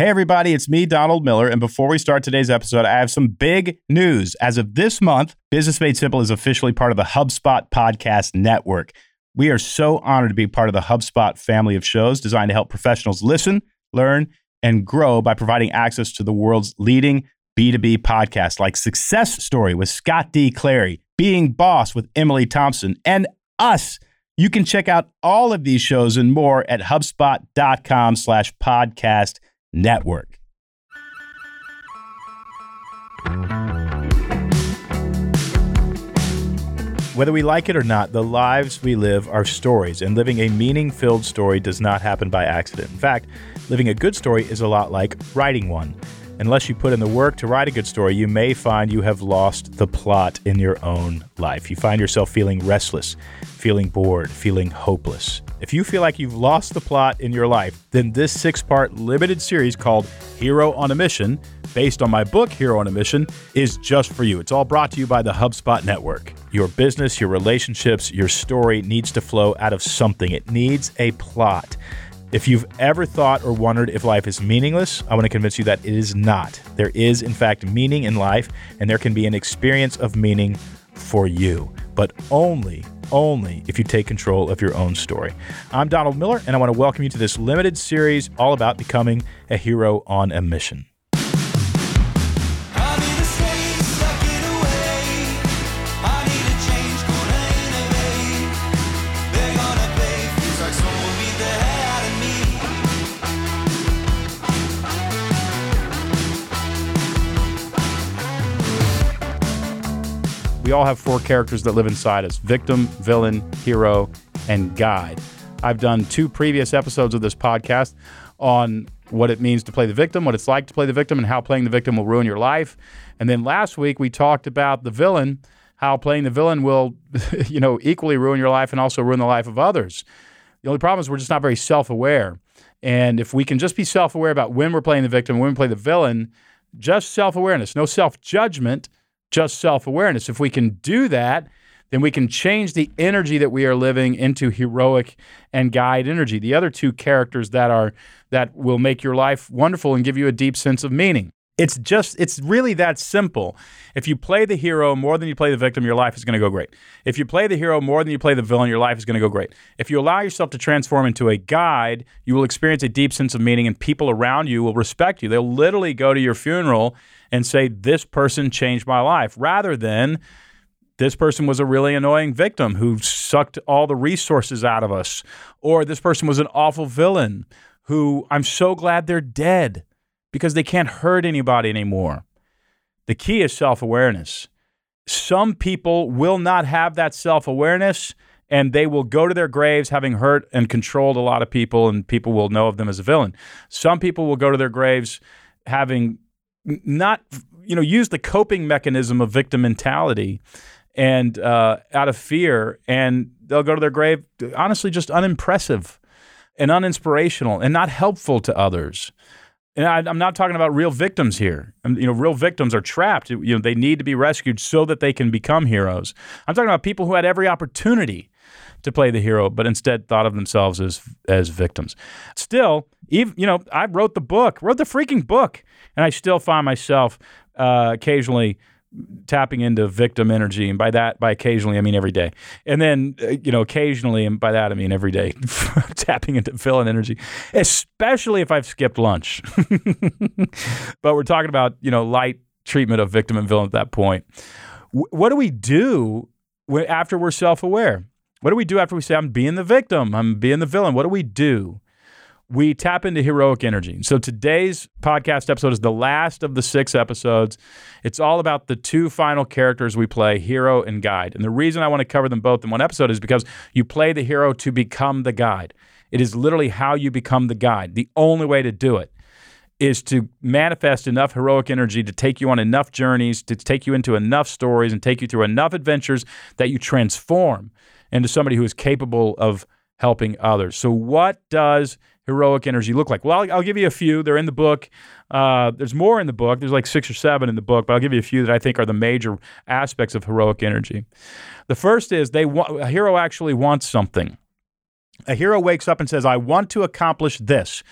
Hey, everybody, it's me, Donald Miller. And before we start today's episode, I have some big news. As of this month, Business Made Simple is officially part of the HubSpot Podcast Network. We are so honored to be part of the HubSpot family of shows designed to help professionals listen, learn, and grow by providing access to the world's leading B2B podcasts like Success Story with Scott D. Clary, Being Boss with Emily Thompson, and us. You can check out all of these shows and more at HubSpot.com slash podcast network. Whether we like it or not, the lives we live are stories, and living a meaning filled story does not happen by accident. In fact, living a good story is a lot like writing one. Unless you put in the work to write a good story, you may find you have lost the plot in your own life. You find yourself feeling restless, feeling bored, feeling hopeless. If you feel like you've lost the plot in your life, then this six part limited series called Hero on a Mission, based on my book Hero on a Mission, is just for you. It's all brought to you by the HubSpot Network. Your business, your relationships, your story needs to flow out of something, it needs a plot. If you've ever thought or wondered if life is meaningless, I want to convince you that it is not. There is, in fact, meaning in life, and there can be an experience of meaning for you, but only, only if you take control of your own story. I'm Donald Miller, and I want to welcome you to this limited series all about becoming a hero on a mission. We all have four characters that live inside us victim, villain, hero, and guide. I've done two previous episodes of this podcast on what it means to play the victim, what it's like to play the victim, and how playing the victim will ruin your life. And then last week we talked about the villain, how playing the villain will, you know, equally ruin your life and also ruin the life of others. The only problem is we're just not very self-aware. And if we can just be self-aware about when we're playing the victim, when we play the villain, just self-awareness, no self-judgment, just self awareness. If we can do that, then we can change the energy that we are living into heroic and guide energy. The other two characters that are that will make your life wonderful and give you a deep sense of meaning. It's just it's really that simple. If you play the hero more than you play the victim, your life is going to go great. If you play the hero more than you play the villain, your life is going to go great. If you allow yourself to transform into a guide, you will experience a deep sense of meaning and people around you will respect you. They'll literally go to your funeral and say, This person changed my life, rather than this person was a really annoying victim who sucked all the resources out of us, or this person was an awful villain who I'm so glad they're dead because they can't hurt anybody anymore. The key is self awareness. Some people will not have that self awareness and they will go to their graves having hurt and controlled a lot of people, and people will know of them as a villain. Some people will go to their graves having not you know use the coping mechanism of victim mentality and uh, out of fear and they'll go to their grave honestly just unimpressive and uninspirational and not helpful to others and I, am not talking about real victims here. you know, real victims are trapped. You know, they need to be rescued so that they can become heroes. I'm talking about people who had every opportunity to play the hero, but instead thought of themselves as as victims. Still, even you know, I wrote the book, wrote the freaking book, and I still find myself uh, occasionally tapping into victim energy and by that by occasionally i mean every day. And then uh, you know occasionally and by that i mean every day tapping into villain energy especially if i've skipped lunch. But we're talking about you know light treatment of victim and villain at that point. W- what do we do after we're self-aware? What do we do after we say i'm being the victim i'm being the villain what do we do we tap into heroic energy. So today's podcast episode is the last of the six episodes. It's all about the two final characters we play, hero and guide. And the reason I want to cover them both in one episode is because you play the hero to become the guide. It is literally how you become the guide. The only way to do it is to manifest enough heroic energy to take you on enough journeys, to take you into enough stories and take you through enough adventures that you transform into somebody who is capable of helping others. So what does heroic energy look like? Well, I'll, I'll give you a few. They're in the book. Uh, there's more in the book. There's like six or seven in the book, but I'll give you a few that I think are the major aspects of heroic energy. The first is they want a hero actually wants something. A hero wakes up and says, "I want to accomplish this."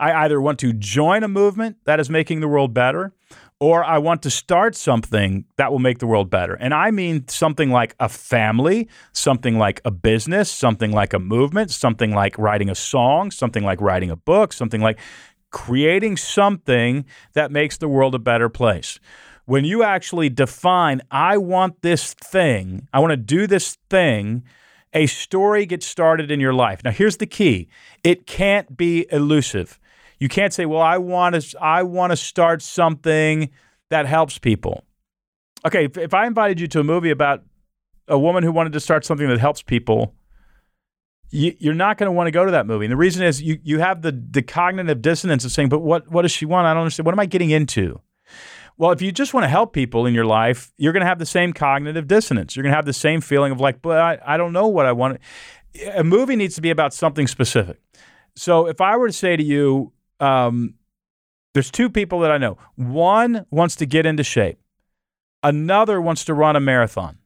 I either want to join a movement that is making the world better, or I want to start something that will make the world better. And I mean something like a family, something like a business, something like a movement, something like writing a song, something like writing a book, something like creating something that makes the world a better place. When you actually define, I want this thing, I want to do this thing, a story gets started in your life. Now, here's the key it can't be elusive. You can't say, "Well, I want to I want to start something that helps people." Okay, if, if I invited you to a movie about a woman who wanted to start something that helps people, you, are not going to want to go to that movie. And the reason is you you have the the cognitive dissonance of saying, "But what what does she want? I don't understand. What am I getting into?" Well, if you just want to help people in your life, you're going to have the same cognitive dissonance. You're going to have the same feeling of like, but I, I don't know what I want. A movie needs to be about something specific. So if I were to say to you, um, there's two people that I know. One wants to get into shape. Another wants to run a marathon.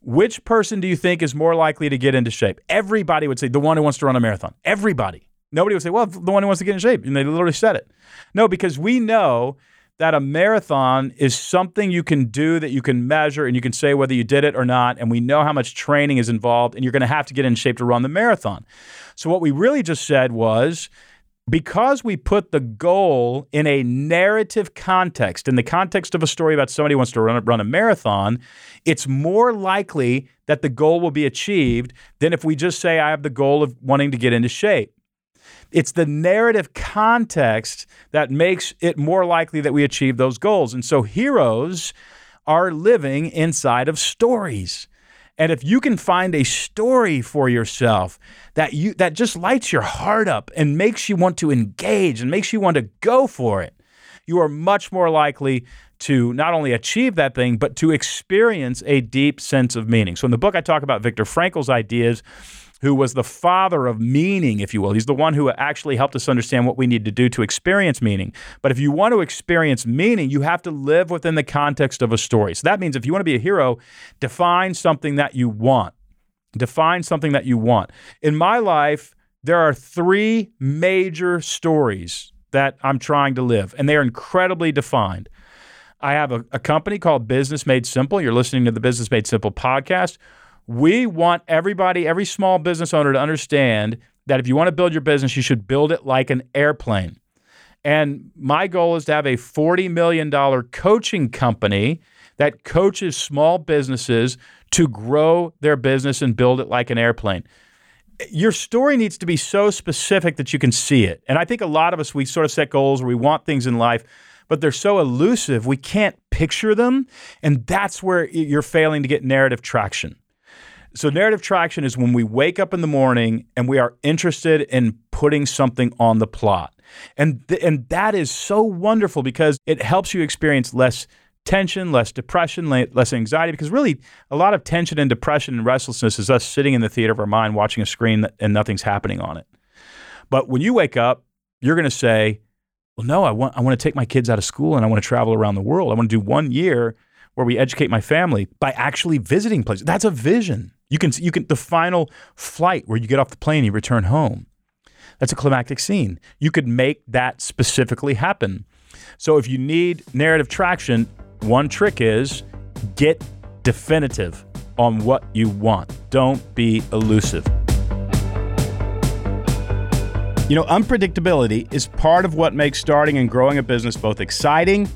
Which person do you think is more likely to get into shape? Everybody would say the one who wants to run a marathon. Everybody. Nobody would say, well, the one who wants to get in shape. And they literally said it. No, because we know that a marathon is something you can do that you can measure and you can say whether you did it or not. And we know how much training is involved, and you're going to have to get in shape to run the marathon. So, what we really just said was because we put the goal in a narrative context, in the context of a story about somebody who wants to run, run a marathon, it's more likely that the goal will be achieved than if we just say, I have the goal of wanting to get into shape. It's the narrative context that makes it more likely that we achieve those goals. And so heroes are living inside of stories. And if you can find a story for yourself that you that just lights your heart up and makes you want to engage and makes you want to go for it, you are much more likely to not only achieve that thing, but to experience a deep sense of meaning. So in the book, I talk about Viktor Frankl's ideas who was the father of meaning, if you will. He's the one who actually helped us understand what we need to do to experience meaning. But if you want to experience meaning, you have to live within the context of a story. So that means if you want to be a hero, define something that you want. Define something that you want. In my life, there are three major stories that I'm trying to live, and they are incredibly defined. I have a, a company called Business Made Simple. You're listening to the Business Made Simple podcast we want everybody, every small business owner to understand that if you want to build your business, you should build it like an airplane. And my goal is to have a $40 million coaching company that coaches small businesses to grow their business and build it like an airplane. Your story needs to be so specific that you can see it. And I think a lot of us, we sort of set goals where we want things in life, but they're so elusive, we can't picture them. And that's where you're failing to get narrative traction. So, narrative traction is when we wake up in the morning and we are interested in putting something on the plot. And, th- and that is so wonderful because it helps you experience less tension, less depression, less anxiety. Because really, a lot of tension and depression and restlessness is us sitting in the theater of our mind watching a screen and nothing's happening on it. But when you wake up, you're going to say, well, no, I want, I want to take my kids out of school and I want to travel around the world. I want to do one year where we educate my family by actually visiting places. That's a vision. You can you can the final flight where you get off the plane, and you return home. That's a climactic scene. You could make that specifically happen. So if you need narrative traction, one trick is get definitive on what you want. Don't be elusive. You know, unpredictability is part of what makes starting and growing a business both exciting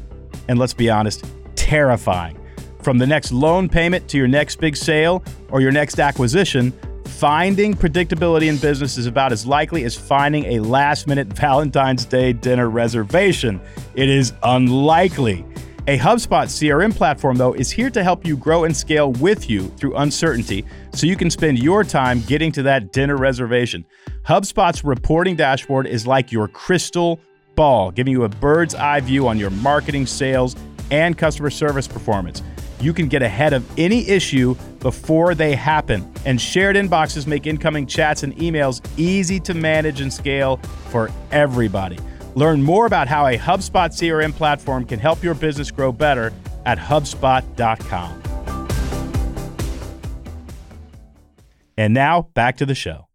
and let's be honest, terrifying. From the next loan payment to your next big sale or your next acquisition, finding predictability in business is about as likely as finding a last minute Valentine's Day dinner reservation. It is unlikely. A HubSpot CRM platform, though, is here to help you grow and scale with you through uncertainty so you can spend your time getting to that dinner reservation. HubSpot's reporting dashboard is like your crystal ball, giving you a bird's eye view on your marketing, sales, and customer service performance you can get ahead of any issue before they happen. And shared inboxes make incoming chats and emails easy to manage and scale for everybody. Learn more about how a HubSpot CRM platform can help your business grow better at HubSpot.com. And now back to the show.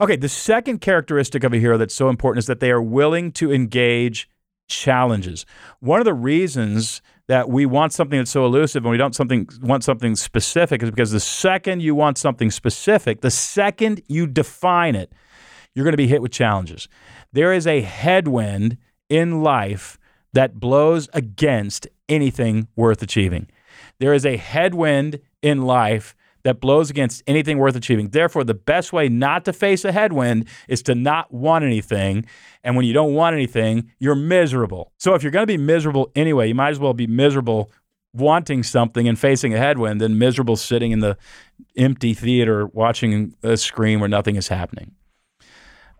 Okay, the second characteristic of a hero that's so important is that they are willing to engage challenges. One of the reasons that we want something that's so elusive and we don't something want something specific is because the second you want something specific, the second you define it, you're going to be hit with challenges. There is a headwind in life that blows against anything worth achieving. There is a headwind in life that blows against anything worth achieving. Therefore, the best way not to face a headwind is to not want anything. And when you don't want anything, you're miserable. So if you're going to be miserable anyway, you might as well be miserable wanting something and facing a headwind than miserable sitting in the empty theater watching a screen where nothing is happening.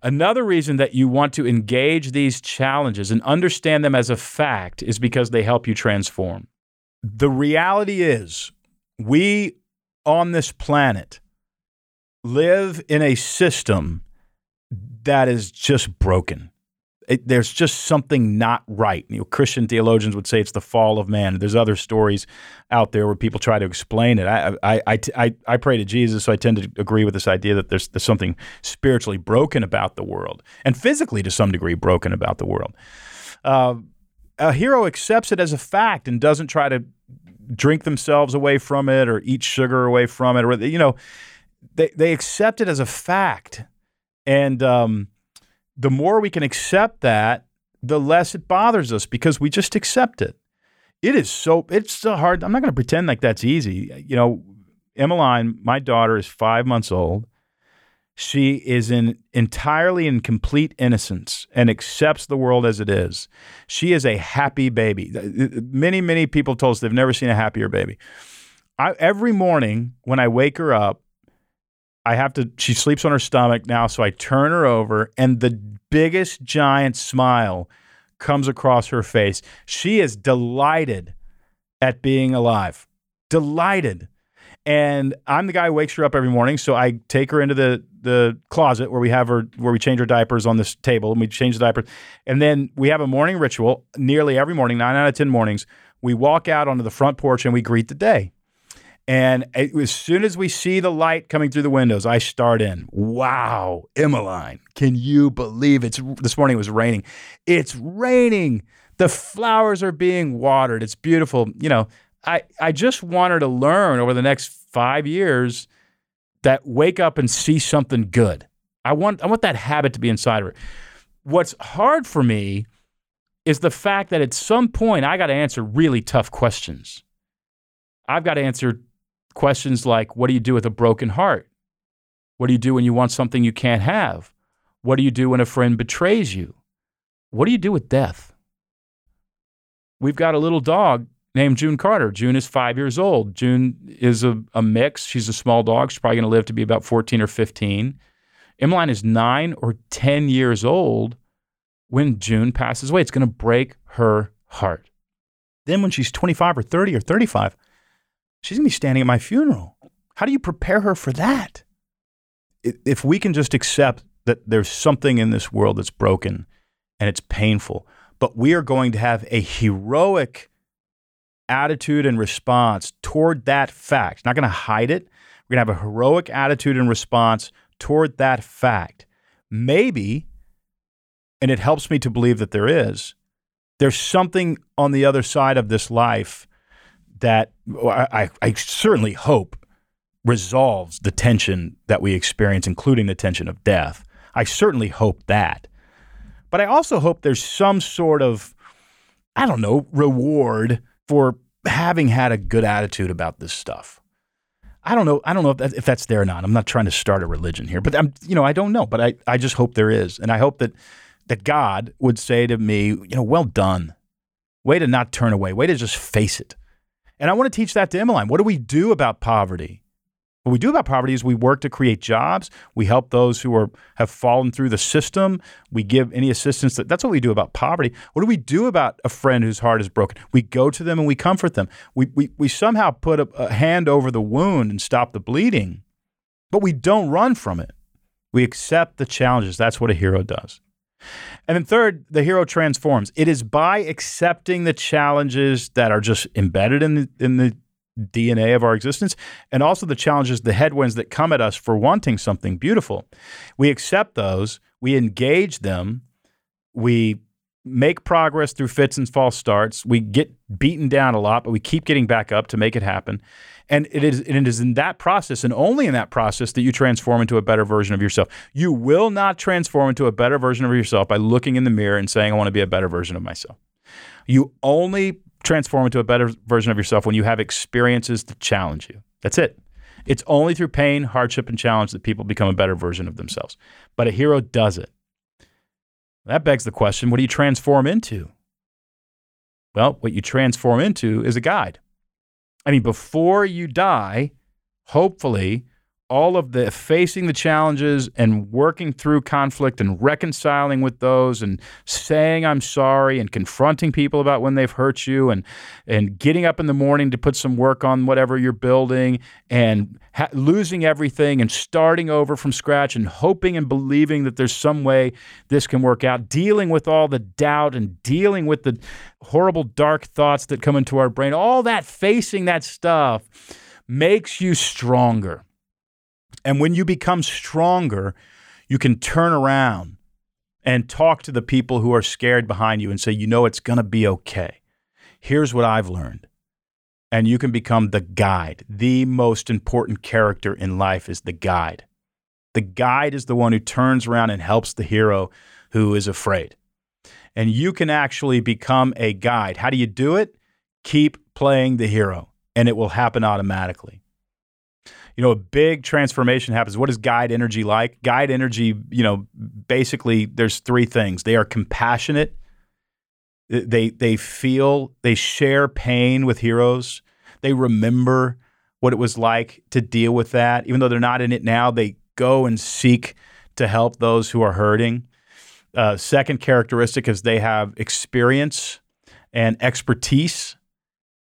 Another reason that you want to engage these challenges and understand them as a fact is because they help you transform. The reality is, we on this planet live in a system that is just broken. It, there's just something not right. You know, Christian theologians would say it's the fall of man. There's other stories out there where people try to explain it. I, I, I, I, I pray to Jesus, so I tend to agree with this idea that there's, there's something spiritually broken about the world and physically, to some degree, broken about the world. Uh, a hero accepts it as a fact and doesn't try to drink themselves away from it or eat sugar away from it or you know they they accept it as a fact. And um, the more we can accept that the less it bothers us because we just accept it. It is so it's so hard. I'm not going to pretend like that's easy. You know emmeline my daughter is five months old she is in entirely in complete innocence and accepts the world as it is. She is a happy baby. Many, many people told us they've never seen a happier baby. I, every morning when I wake her up, I have to, she sleeps on her stomach now, so I turn her over, and the biggest giant smile comes across her face. She is delighted at being alive. Delighted. And I'm the guy who wakes her up every morning. So I take her into the the closet where we have her where we change her diapers on this table and we change the diapers. And then we have a morning ritual nearly every morning, nine out of ten mornings. We walk out onto the front porch and we greet the day. And as soon as we see the light coming through the windows, I start in. Wow, Emmeline, can you believe it's this morning it was raining? It's raining. The flowers are being watered. It's beautiful. You know, I, I just want her to learn over the next five years that wake up and see something good. I want I want that habit to be inside of her. What's hard for me is the fact that at some point I got to answer really tough questions. I've got to answer questions like what do you do with a broken heart? What do you do when you want something you can't have? What do you do when a friend betrays you? What do you do with death? We've got a little dog named June Carter. June is five years old. June is a, a mix. She's a small dog. She's probably going to live to be about 14 or 15. Emmeline is nine or 10 years old when June passes away. It's going to break her heart. Then, when she's 25 or 30 or 35, she's going to be standing at my funeral. How do you prepare her for that? If we can just accept that there's something in this world that's broken and it's painful, but we are going to have a heroic attitude and response toward that fact. Not going to hide it. We're going to have a heroic attitude and response toward that fact. Maybe, and it helps me to believe that there is, there's something on the other side of this life that I, I certainly hope resolves the tension that we experience, including the tension of death. I certainly hope that. But I also hope there's some sort of, I don't know, reward for having had a good attitude about this stuff. I don't know. I don't know if, that, if that's there or not. I'm not trying to start a religion here, but I'm, you know, I don't know. But I, I just hope there is, and I hope that that God would say to me, you know, well done. Way to not turn away. Way to just face it. And I want to teach that to Emmeline. What do we do about poverty? What we do about poverty is we work to create jobs. We help those who are have fallen through the system. We give any assistance. That, that's what we do about poverty. What do we do about a friend whose heart is broken? We go to them and we comfort them. We, we, we somehow put a, a hand over the wound and stop the bleeding, but we don't run from it. We accept the challenges. That's what a hero does. And then third, the hero transforms. It is by accepting the challenges that are just embedded in the, in the DNA of our existence, and also the challenges, the headwinds that come at us for wanting something beautiful. We accept those, we engage them, we make progress through fits and false starts. We get beaten down a lot, but we keep getting back up to make it happen. And it is and it is in that process and only in that process that you transform into a better version of yourself. You will not transform into a better version of yourself by looking in the mirror and saying, I want to be a better version of myself. You only transform into a better version of yourself when you have experiences to challenge you. That's it. It's only through pain, hardship, and challenge that people become a better version of themselves. But a hero does it. That begs the question what do you transform into? Well, what you transform into is a guide. I mean, before you die, hopefully, all of the facing the challenges and working through conflict and reconciling with those and saying I'm sorry and confronting people about when they've hurt you and and getting up in the morning to put some work on whatever you're building and ha- losing everything and starting over from scratch and hoping and believing that there's some way this can work out dealing with all the doubt and dealing with the horrible dark thoughts that come into our brain all that facing that stuff makes you stronger and when you become stronger, you can turn around and talk to the people who are scared behind you and say, you know, it's going to be okay. Here's what I've learned. And you can become the guide. The most important character in life is the guide. The guide is the one who turns around and helps the hero who is afraid. And you can actually become a guide. How do you do it? Keep playing the hero, and it will happen automatically you know, a big transformation happens. What is guide energy like? Guide energy, you know, basically there's three things. They are compassionate. They they feel, they share pain with heroes. They remember what it was like to deal with that. Even though they're not in it now, they go and seek to help those who are hurting. Uh, second characteristic is they have experience and expertise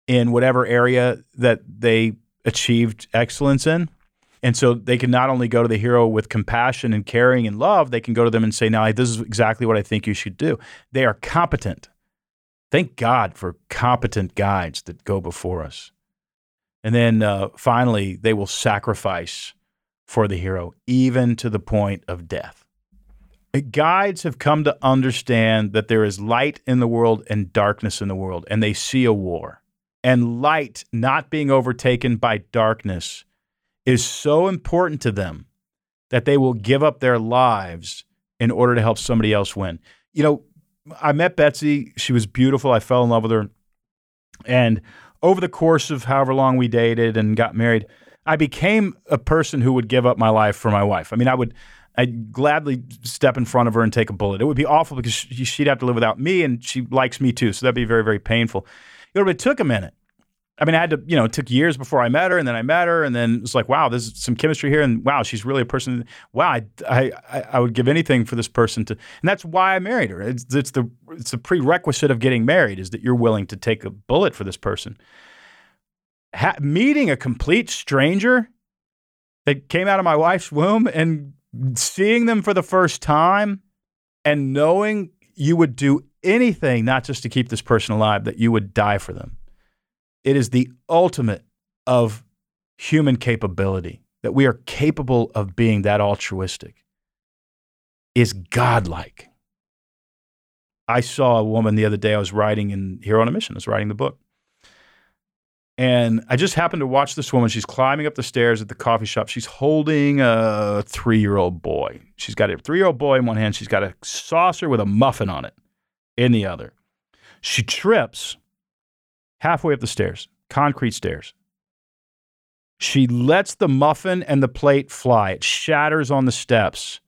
in whatever area that they achieved excellence in. And so they can not only go to the hero with compassion and caring and love, they can go to them and say, Now, this is exactly what I think you should do. They are competent. Thank God for competent guides that go before us. And then uh, finally, they will sacrifice for the hero, even to the point of death. Guides have come to understand that there is light in the world and darkness in the world, and they see a war and light not being overtaken by darkness is so important to them that they will give up their lives in order to help somebody else win. You know, I met Betsy. She was beautiful. I fell in love with her. And over the course of however long we dated and got married, I became a person who would give up my life for my wife. I mean, I would I'd gladly step in front of her and take a bullet. It would be awful because she'd have to live without me and she likes me too. So that'd be very, very painful. You know, it took a minute. I mean, I had to, you know, it took years before I met her, and then I met her, and then it's like, wow, there's some chemistry here, and wow, she's really a person. Wow, I, I, I would give anything for this person to, and that's why I married her. It's, it's the, it's the prerequisite of getting married is that you're willing to take a bullet for this person. Ha- meeting a complete stranger that came out of my wife's womb and seeing them for the first time, and knowing you would do anything not just to keep this person alive, that you would die for them it is the ultimate of human capability that we are capable of being that altruistic is godlike. I saw a woman the other day. I was writing in Hero on a Mission. I was writing the book. And I just happened to watch this woman. She's climbing up the stairs at the coffee shop. She's holding a three year old boy. She's got a three year old boy in one hand. She's got a saucer with a muffin on it in the other. She trips halfway up the stairs, concrete stairs. She lets the muffin and the plate fly. It shatters on the steps.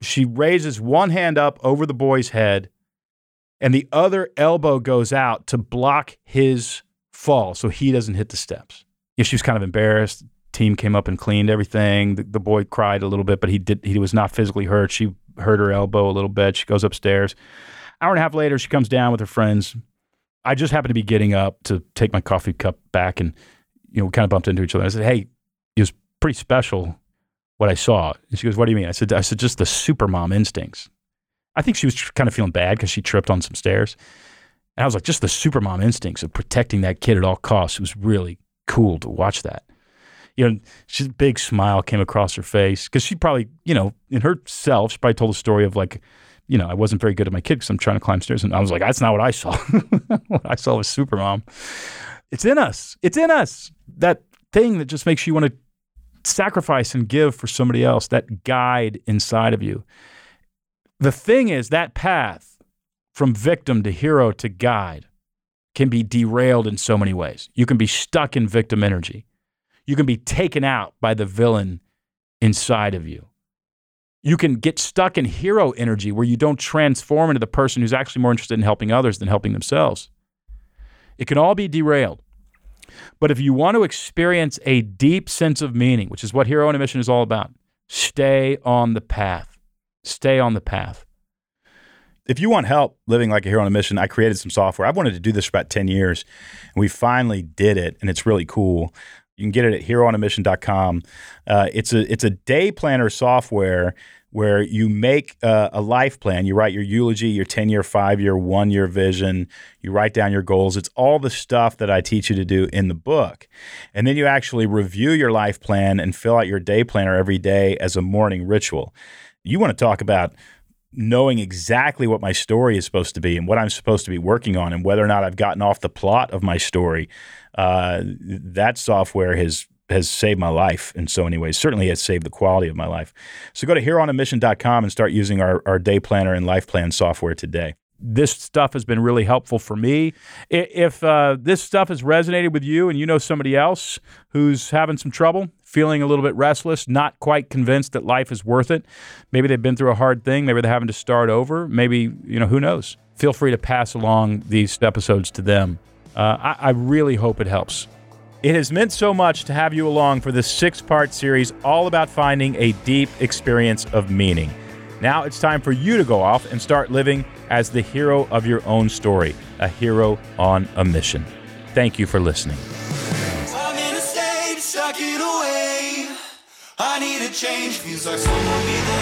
She raises one hand up over the boy's head, and the other elbow goes out to block his fall so he doesn't hit the steps. Yeah, she was kind of embarrassed. Team came up and cleaned everything. The, the boy cried a little bit, but he did. He was not physically hurt. She hurt her elbow a little bit. She goes upstairs. Hour and a half later, she comes down with her friends. I just happened to be getting up to take my coffee cup back and, you know, we kind of bumped into each other. I said, Hey, it was pretty special what I saw. And she goes, What do you mean? I said, I said, just the super mom instincts. I think she was kind of feeling bad because she tripped on some stairs. And I was like, just the super mom instincts of protecting that kid at all costs It was really, cool to watch that. You know, she's big smile came across her face because she probably, you know, in herself, she probably told a story of like, you know, I wasn't very good at my kid because I'm trying to climb stairs. And I was like, that's not what I saw. what I saw was Supermom. It's in us. It's in us. That thing that just makes you want to sacrifice and give for somebody else, that guide inside of you. The thing is, that path from victim to hero to guide can be derailed in so many ways. You can be stuck in victim energy. You can be taken out by the villain inside of you. You can get stuck in hero energy where you don't transform into the person who's actually more interested in helping others than helping themselves. It can all be derailed. But if you want to experience a deep sense of meaning, which is what Hero on a Mission is all about, stay on the path. Stay on the path. If you want help living like a hero on a mission, I created some software. I've wanted to do this for about 10 years, and we finally did it, and it's really cool. You can get it at heroonamission.com. Uh, it's a it's a day planner software where you make uh, a life plan. You write your eulogy, your 10 year, five year, one year vision. You write down your goals. It's all the stuff that I teach you to do in the book. And then you actually review your life plan and fill out your day planner every day as a morning ritual. You want to talk about knowing exactly what my story is supposed to be and what I'm supposed to be working on and whether or not I've gotten off the plot of my story. Uh, that software has has saved my life in so many ways. Certainly has saved the quality of my life. So go to heroonamission.com and start using our, our day planner and life plan software today. This stuff has been really helpful for me. If uh, this stuff has resonated with you and you know somebody else who's having some trouble, feeling a little bit restless, not quite convinced that life is worth it, maybe they've been through a hard thing, maybe they're having to start over, maybe, you know, who knows? Feel free to pass along these episodes to them. Uh, I, I really hope it helps. It has meant so much to have you along for this six part series all about finding a deep experience of meaning. Now it's time for you to go off and start living as the hero of your own story, a hero on a mission. Thank you for listening. I need a change, feels like someone be there.